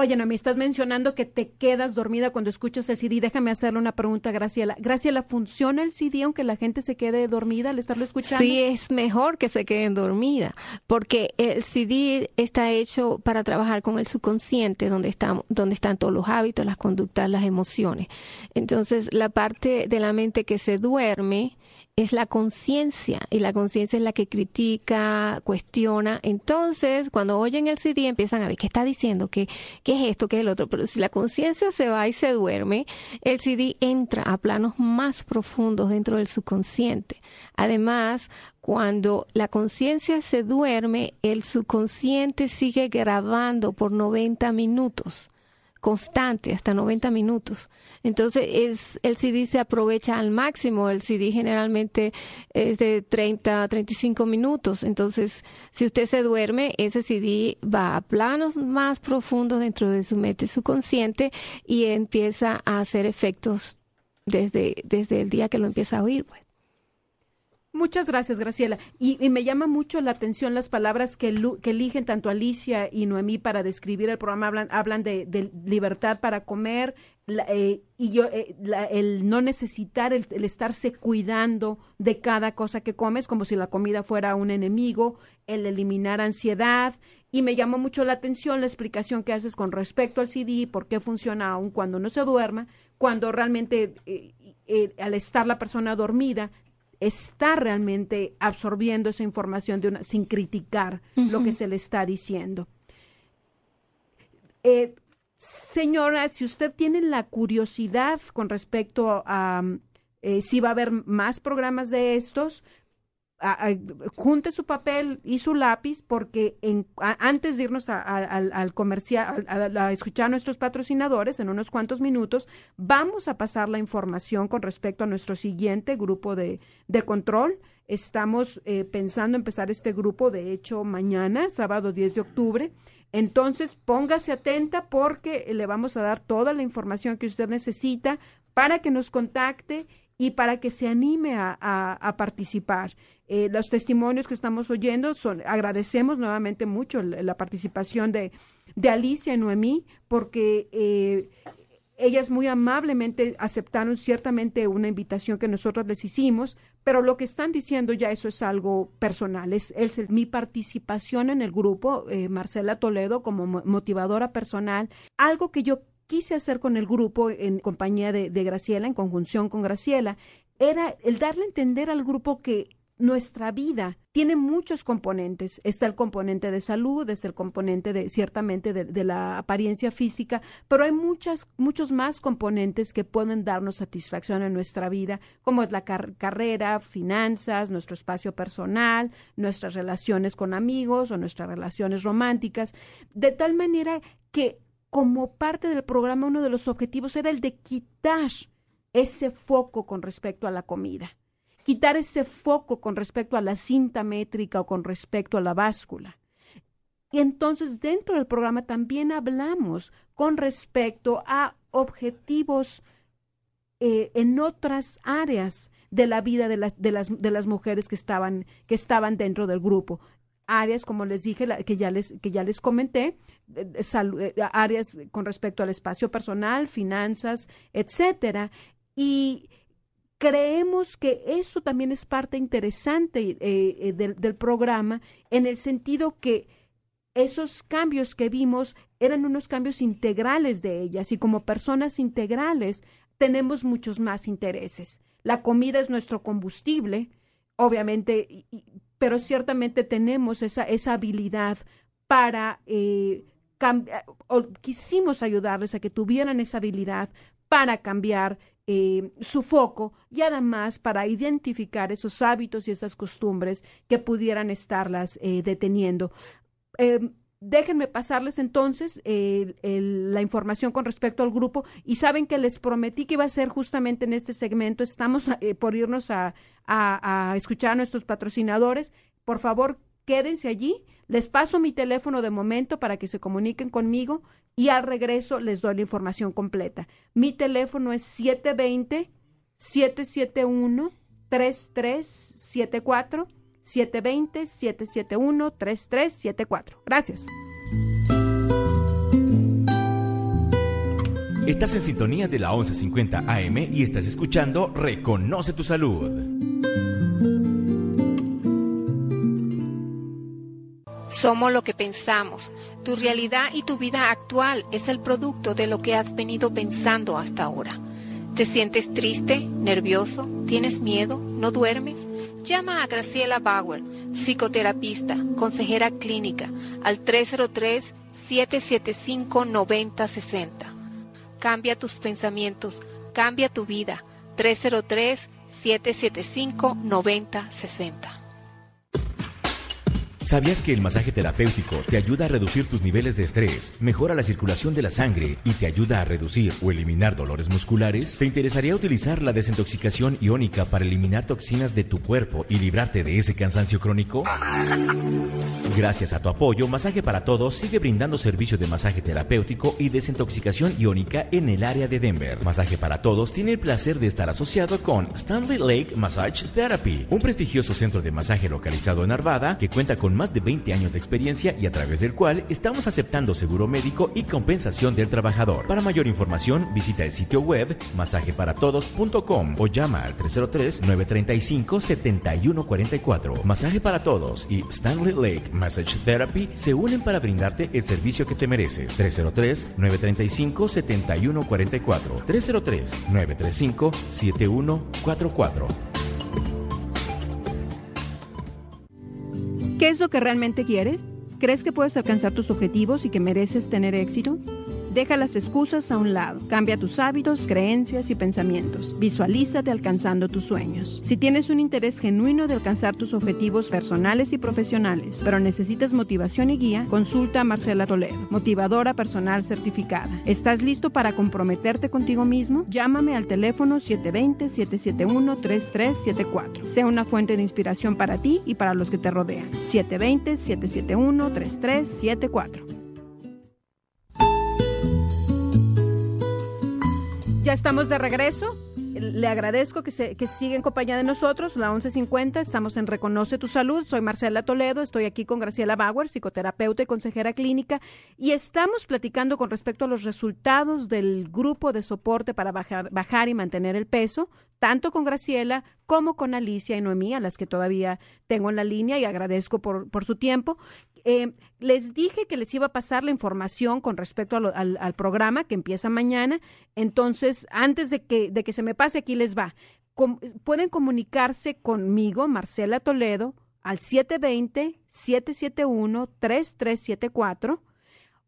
Oye, no, me estás mencionando que te quedas dormida cuando escuchas el CD. Déjame hacerle una pregunta, Graciela. Graciela, ¿funciona el CD aunque la gente se quede dormida al estarlo escuchando? Sí, es mejor que se queden dormida, porque el CD está hecho para trabajar con el subconsciente, donde, están, donde están todos los hábitos, las conductas, las emociones. Entonces, la parte de la mente que se duerme es la conciencia y la conciencia es la que critica, cuestiona. Entonces, cuando oyen el CD empiezan a ver qué está diciendo, qué, qué es esto, qué es el otro. Pero si la conciencia se va y se duerme, el CD entra a planos más profundos dentro del subconsciente. Además, cuando la conciencia se duerme, el subconsciente sigue grabando por 90 minutos constante hasta 90 minutos. Entonces, es, el CD se aprovecha al máximo. El CD generalmente es de 30 a 35 minutos. Entonces, si usted se duerme, ese CD va a planos más profundos dentro de su mente subconsciente y empieza a hacer efectos desde, desde el día que lo empieza a oír. Pues. Muchas gracias, Graciela. Y, me llama mucho la atención las palabras que, que, eligen tanto Alicia y Noemí para describir el programa. Hablan, hablan de, libertad para comer la, eh, y yo, eh, la, el no necesitar, el, el, estarse cuidando de cada cosa que comes, como si la comida fuera un enemigo, el eliminar ansiedad. Y me llamó mucho la atención la explicación que haces con respecto al CD, por qué funciona aún cuando no se duerma, cuando realmente eh, al estar la persona dormida está realmente absorbiendo esa información de una, sin criticar uh -huh. lo que se le está diciendo. Eh, señora, si usted tiene la curiosidad con respecto a eh, si va a haber más programas de estos, junte su papel y su lápiz porque en, antes de irnos al, al comercial, a, escuchar a nuestros patrocinadores en unos cuantos minutos, vamos a pasar la información con respecto a nuestro siguiente grupo de, de control. Estamos eh, pensando empezar este grupo, de hecho, mañana, sábado 10 de octubre. Entonces, póngase atenta porque le vamos a dar toda la información que usted necesita para que nos contacte y para que se anime a, a, participar. Eh, los testimonios que estamos oyendo son, agradecemos nuevamente mucho la, la participación de, de, Alicia y Noemí, porque eh, ellas muy amablemente aceptaron ciertamente una invitación que nosotros les hicimos, pero lo que están diciendo ya eso es algo personal. Es, es mi participación en el grupo, eh, Marcela Toledo, como motivadora personal, algo que yo quise hacer con el grupo en compañía de, de, Graciela, en conjunción con Graciela, era el darle a entender al grupo que nuestra vida tiene muchos componentes. Está el componente de salud, está el componente de ciertamente de, la apariencia física, pero hay muchas, muchos más componentes que pueden darnos satisfacción en nuestra vida, como es la car carrera, finanzas, nuestro espacio personal, nuestras relaciones con amigos o nuestras relaciones románticas, de tal manera que como parte del programa uno de los objetivos era el de quitar ese foco con respecto a la comida quitar ese foco con respecto a la cinta métrica o con respecto a la báscula. Y entonces dentro del programa también hablamos con respecto a objetivos eh, en otras áreas de la vida de las, de las, de las mujeres que estaban, que estaban dentro del grupo. Áreas, como les dije, que, ya les, que ya les comenté, eh, áreas con respecto al espacio personal, finanzas, etcétera. Y creemos que eso también es parte interesante eh, eh, del, del, programa en el sentido que esos cambios que vimos eran unos cambios integrales de ellas y como personas integrales tenemos muchos más intereses. La comida es nuestro combustible, obviamente, pero ciertamente tenemos esa, esa habilidad para eh, cambiar, o quisimos ayudarles a que tuvieran esa habilidad para cambiar eh, su foco y además para identificar esos hábitos y esas costumbres que pudieran estarlas eh, deteniendo. Eh, déjenme pasarles entonces la información con respecto al grupo y saben que les prometí que iba a ser justamente en este segmento. Estamos eh, por irnos a, a, a escuchar a nuestros patrocinadores. Por favor, quédense allí. Les paso mi teléfono de momento para que se comuniquen conmigo y al regreso les doy la información completa. Mi teléfono es 720 771 3374 720 771 3374. Gracias. Estás en sintonía de la 1150 AM y estás escuchando Reconoce tu salud. Somos lo que pensamos. Tu realidad y tu vida actual es el producto de lo que has venido pensando hasta ahora. ¿Te sientes triste, nervioso, tienes miedo, no duermes? Llama a Graciela Bauer, psicoterapista, consejera clínica, al 303-775-9060. Cambia tus pensamientos, cambia tu vida. 303-775-9060. ¿Sabías que el masaje terapéutico te ayuda a reducir tus niveles de estrés, mejora la circulación de la sangre y te ayuda a reducir o eliminar dolores musculares? ¿Te interesaría utilizar la desintoxicación iónica para eliminar toxinas de tu cuerpo y librarte de ese cansancio crónico? Gracias a tu apoyo, Masaje para Todos sigue brindando servicio de masaje terapéutico y desintoxicación iónica en el área de Denver. Masaje para Todos tiene el placer de estar asociado con Stanley Lake Massage Therapy, un prestigioso centro de masaje localizado en Arvada que cuenta con más de 20 años de experiencia y a través del cual estamos aceptando seguro médico y compensación del trabajador. Para mayor información, visita el sitio web masajeparatodos.com o llama al 303-935-7144. Masaje para Todos y Stanley Lake Massage Therapy se unen para brindarte el servicio que te mereces. 303-935-7144. 303-935-7144. ¿Qué es lo que realmente quieres? ¿Crees que puedes alcanzar tus objetivos y que mereces tener éxito? Deja las excusas a un lado. Cambia tus hábitos, creencias y pensamientos. Visualízate alcanzando tus sueños. Si tienes un interés genuino de alcanzar tus objetivos personales y profesionales, pero necesitas motivación y guía, consulta a Marcela Toledo, motivadora personal certificada. ¿Estás listo para comprometerte contigo mismo? Llámame al teléfono 720-771-3374. Sea una fuente de inspiración para ti y para los que te rodean. 720-771-3374. Ya estamos de regreso. Le agradezco que, se, que siga en compañía de nosotros, la 1150. Estamos en Reconoce tu Salud. Soy Marcela Toledo. Estoy aquí con Graciela Bauer, psicoterapeuta y consejera clínica. Y estamos platicando con respecto a los resultados del grupo de soporte para bajar, bajar y mantener el peso, tanto con Graciela como con Alicia y Noemí, a las que todavía tengo en la línea y agradezco por, por su tiempo. Eh, les dije que les iba a pasar la información con respecto al, programa que empieza mañana. Entonces, antes de que, de que se me pase, aquí les va. Pueden comunicarse conmigo, Marcela Toledo, al 720-771-3374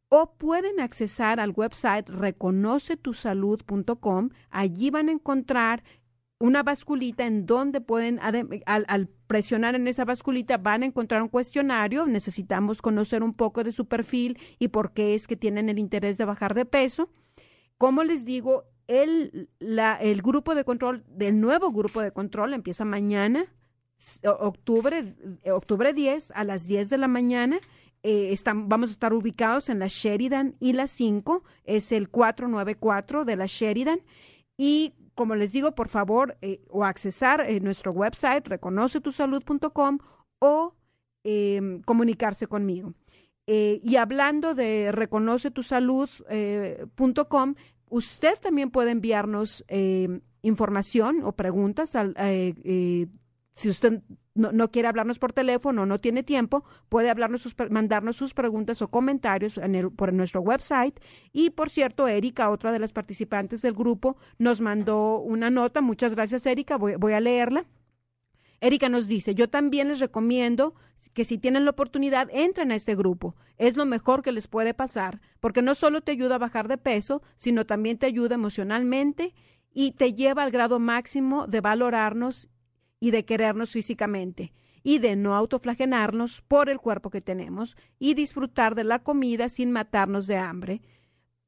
o pueden accesar al website reconocetusalud.com. Allí van a encontrar una basculita en donde pueden, al, presionar en esa basculita, van a encontrar un cuestionario. Necesitamos conocer un poco de su perfil y por qué es que tienen el interés de bajar de peso. Como les digo, el, el grupo de control, del nuevo grupo de control empieza mañana, octubre, octubre 10 a las 10 de la mañana. Eh, están, vamos a estar ubicados en la Sheridan y la 5, es el 494 de la Sheridan. Y como les digo, por favor, eh, o accesar en nuestro website, reconocetusalud.com o eh, comunicarse conmigo. Eh, y hablando de reconocetusalud.com, usted también puede enviarnos información o preguntas al, si usted no, no, quiere hablarnos por teléfono, no tiene tiempo, puede hablarnos sus, mandarnos sus preguntas o comentarios por nuestro website. Y por cierto, Erika, otra de las participantes del grupo, nos mandó una nota. Muchas gracias, Erika. Voy, voy a leerla. Erika nos dice, yo también les recomiendo que si tienen la oportunidad, entren a este grupo. Es lo mejor que les puede pasar, porque no solo te ayuda a bajar de peso, sino también te ayuda emocionalmente y te lleva al grado máximo de valorarnos y de querernos físicamente y de no autoflagenarnos por el cuerpo que tenemos y disfrutar de la comida sin matarnos de hambre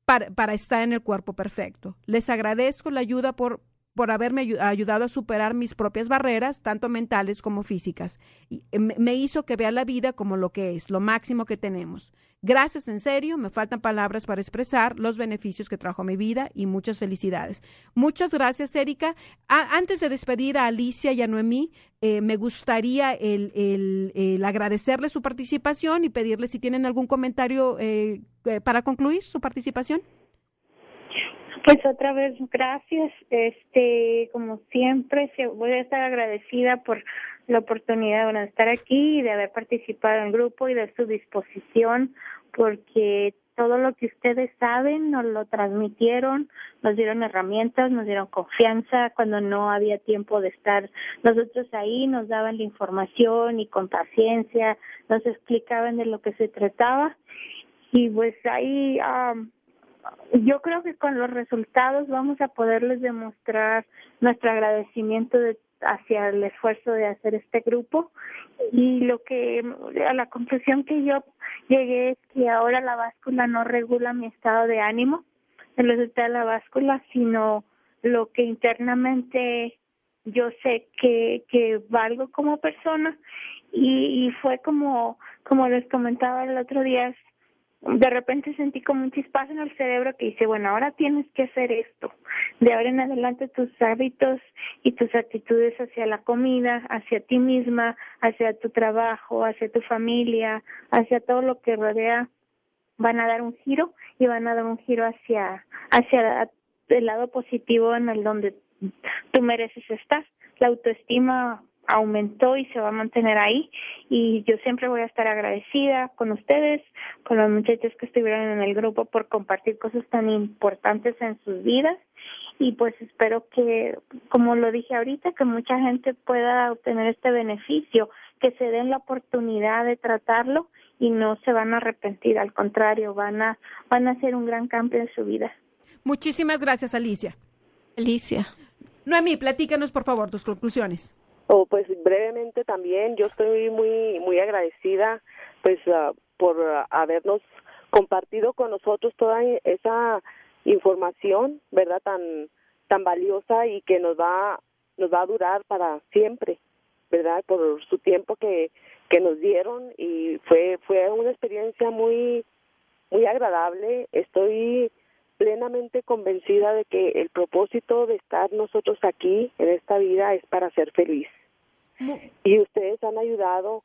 para, para estar en el cuerpo perfecto. Les agradezco la ayuda por por haberme ayudado a superar mis propias barreras, tanto mentales como físicas. Y me hizo que vea la vida como lo que es, lo máximo que tenemos. Gracias, en serio, me faltan palabras para expresar los beneficios que trajo a mi vida y muchas felicidades. Muchas gracias, Erika. antes de despedir a Alicia y a Noemí, eh, me gustaría el, el, agradecerle su participación y pedirle si tienen algún comentario eh, para concluir su participación. Pues otra vez gracias, este, como siempre, voy a estar agradecida por la oportunidad de estar aquí y de haber participado en el grupo y de su disposición, porque todo lo que ustedes saben nos lo transmitieron, nos dieron herramientas, nos dieron confianza cuando no había tiempo de estar nosotros ahí, nos daban la información y con paciencia nos explicaban de lo que se trataba. Y pues ahí yo creo que con los resultados vamos a poderles demostrar nuestro agradecimiento de, hacia el esfuerzo de hacer este grupo. Y lo que a la conclusión que yo llegué es que ahora la báscula no regula mi estado de ánimo el resultado de la báscula sino lo que internamente yo sé que que valgo como persona. Y, y fue como como les comentaba el otro día de repente sentí como un chispazo en el cerebro que dice, bueno, ahora tienes que hacer esto. De ahora en adelante tus hábitos y tus actitudes hacia la comida, hacia ti misma, hacia tu trabajo, hacia tu familia, hacia todo lo que rodea, van a dar un giro y van a dar un giro hacia, hacia el lado positivo en el donde tú mereces estar. La autoestima aumentó y se va a mantener ahí y yo siempre voy a estar agradecida con ustedes, con los muchachos que estuvieron en el grupo por compartir cosas tan importantes en sus vidas y pues espero que, como lo dije ahorita, que mucha gente pueda obtener este beneficio, que se den la oportunidad de tratarlo y no se van a arrepentir, al contrario, van a, van a hacer un gran cambio en su vida. Muchísimas gracias, Alicia. Alicia. Noemí, platícanos por favor tus conclusiones. Oh, pues brevemente también, yo estoy muy muy agradecida pues ah, por habernos compartido con nosotros toda esa información, ¿verdad? Tan tan valiosa y que nos va nos va a durar para siempre, ¿verdad? Por su tiempo que que nos dieron y fue fue una experiencia muy muy agradable. Estoy plenamente convencida de que el propósito de estar nosotros aquí en esta vida es para ser feliz y ustedes han ayudado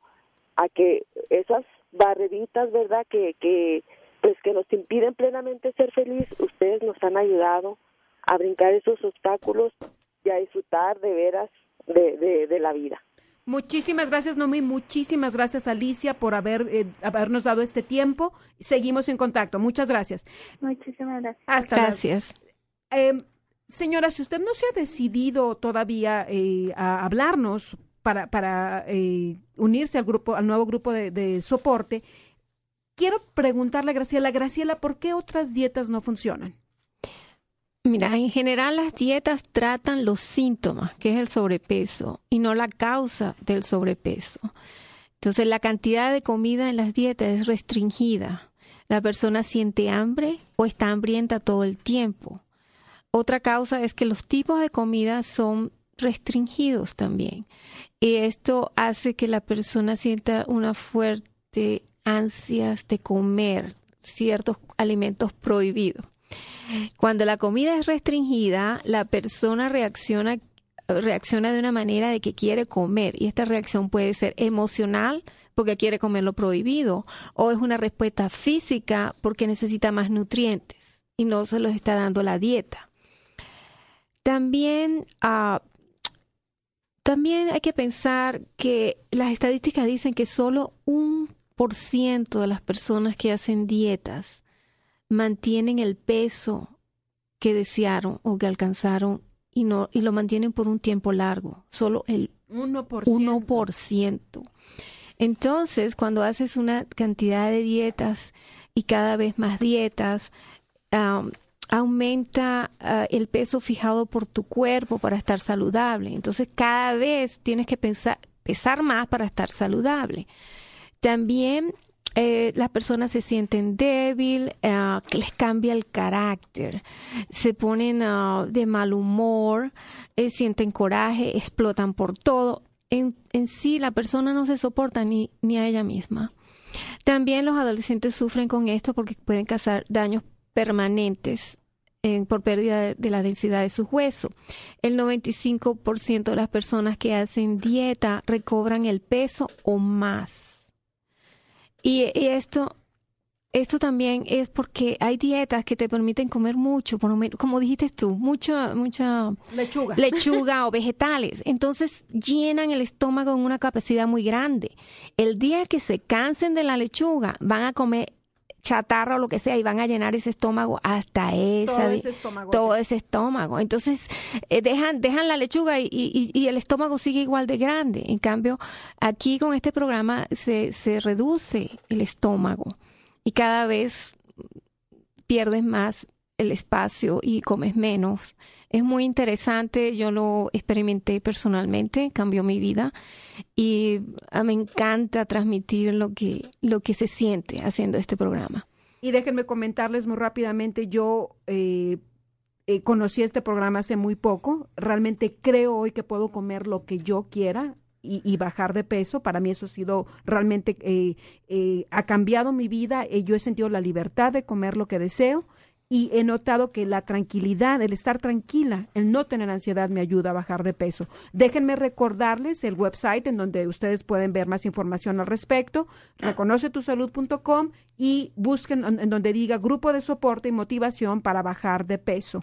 a que esas barreritas, ¿verdad? Que, que, pues que nos impiden plenamente ser feliz, ustedes nos han ayudado a brincar esos obstáculos y a disfrutar de veras de, de, la vida. Muchísimas gracias, Nomi. Muchísimas gracias, Alicia, por haber, eh, habernos dado este tiempo. Seguimos en contacto. Muchas gracias. Muchísimas gracias. Hasta gracias. Eh, señora, si usted no se ha decidido todavía eh, a hablarnos para, para eh, unirse al grupo, al nuevo grupo de, soporte. Quiero preguntarle a Graciela, Graciela, ¿por qué otras dietas no funcionan? Mira, en general las dietas tratan los síntomas, que es el sobrepeso, y no la causa del sobrepeso. Entonces, la cantidad de comida en las dietas es restringida. La persona siente hambre o está hambrienta todo el tiempo. Otra causa es que los tipos de comida son restringidos también. Y esto hace que la persona sienta una fuerte ansias de comer ciertos alimentos prohibidos. Cuando la comida es restringida, la persona reacciona reacciona de una manera de que quiere comer y esta reacción puede ser emocional porque quiere comer lo prohibido o es una respuesta física porque necesita más nutrientes y no se los está dando la dieta. También uh, también hay que pensar que las estadísticas dicen que solo un por ciento de las personas que hacen dietas mantienen el peso que desearon o que alcanzaron y no y lo mantienen por un tiempo largo, solo el 1%. Entonces, cuando haces una cantidad de dietas y cada vez más dietas, aumenta ah, el peso fijado por tu cuerpo para estar saludable. Entonces cada vez tienes que pensar, pesar más para estar saludable. También eh, las personas se sienten débil, eh, que les cambia el carácter, se ponen ah, de mal humor, eh, sienten coraje, explotan por todo. En, en sí, la persona no se soporta ni, ni a ella misma. También los adolescentes sufren con esto porque pueden causar daños permanentes por pérdida de, la densidad de sus huesos. El 95% de las personas que hacen dieta recobran el peso o más. Y, esto, esto también es porque hay dietas que te permiten comer mucho, por lo menos, como dijiste tú, mucha, mucha lechuga, lechuga o vegetales. Entonces llenan el estómago en una capacidad muy grande. El día que se cansen de la lechuga, van a comer chatarra o lo que sea y van a llenar ese estómago hasta esa todo ese estómago, todo ese estómago. entonces eh, dejan dejan la lechuga y, y, el estómago sigue igual de grande en cambio aquí con este programa se, se reduce el estómago y cada vez pierdes más el espacio y comes menos es muy interesante, yo lo experimenté personalmente, cambió mi vida y ah, me encanta transmitir lo que, lo que se siente haciendo este programa. Y déjenme comentarles muy rápidamente, yo eh, eh, conocí este programa hace muy poco, realmente creo hoy que puedo comer lo que yo quiera, y, bajar de peso. Para mí eso ha sido realmente, eh, ha cambiado mi vida. yo he sentido la libertad de comer lo que deseo y he notado que la tranquilidad, el estar tranquila, el no tener ansiedad me ayuda a bajar de peso. Déjenme recordarles el website en donde ustedes pueden ver más información al respecto, reconocetusalud.com y busquen en donde diga grupo de soporte y motivación para bajar de peso.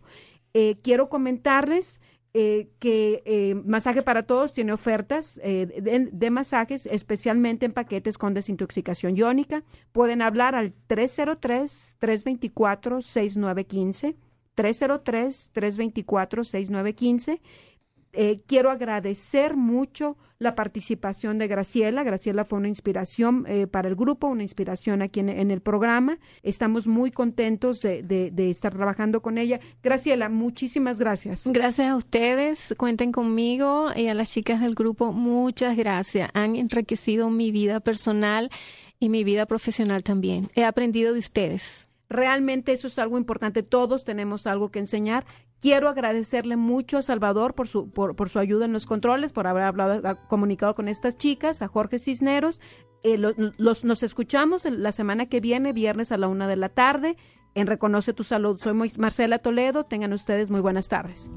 Eh, quiero comentarles eh, que eh, Masaje para Todos tiene ofertas eh, de, masajes, especialmente en paquetes con desintoxicación iónica. Pueden hablar al 303-324-6915, 303-324-6915 eh, quiero agradecer mucho la participación de Graciela. Graciela fue una inspiración eh, para el grupo, una inspiración aquí en, el programa. Estamos muy contentos de, de, estar trabajando con ella. Graciela, muchísimas gracias. Gracias a ustedes, cuenten conmigo y a las chicas del grupo, muchas gracias. Han enriquecido mi vida personal y mi vida profesional también. He aprendido de ustedes. Realmente eso es algo importante. Todos tenemos algo que enseñar Quiero agradecerle mucho a Salvador por su, por, por su ayuda en los controles, por haber hablado, comunicado con estas chicas, a Jorge Cisneros. Eh, los, nos escuchamos la semana que viene, viernes a la una de la tarde, en Reconoce tu Salud. Soy Marcela Toledo. Tengan ustedes muy buenas tardes.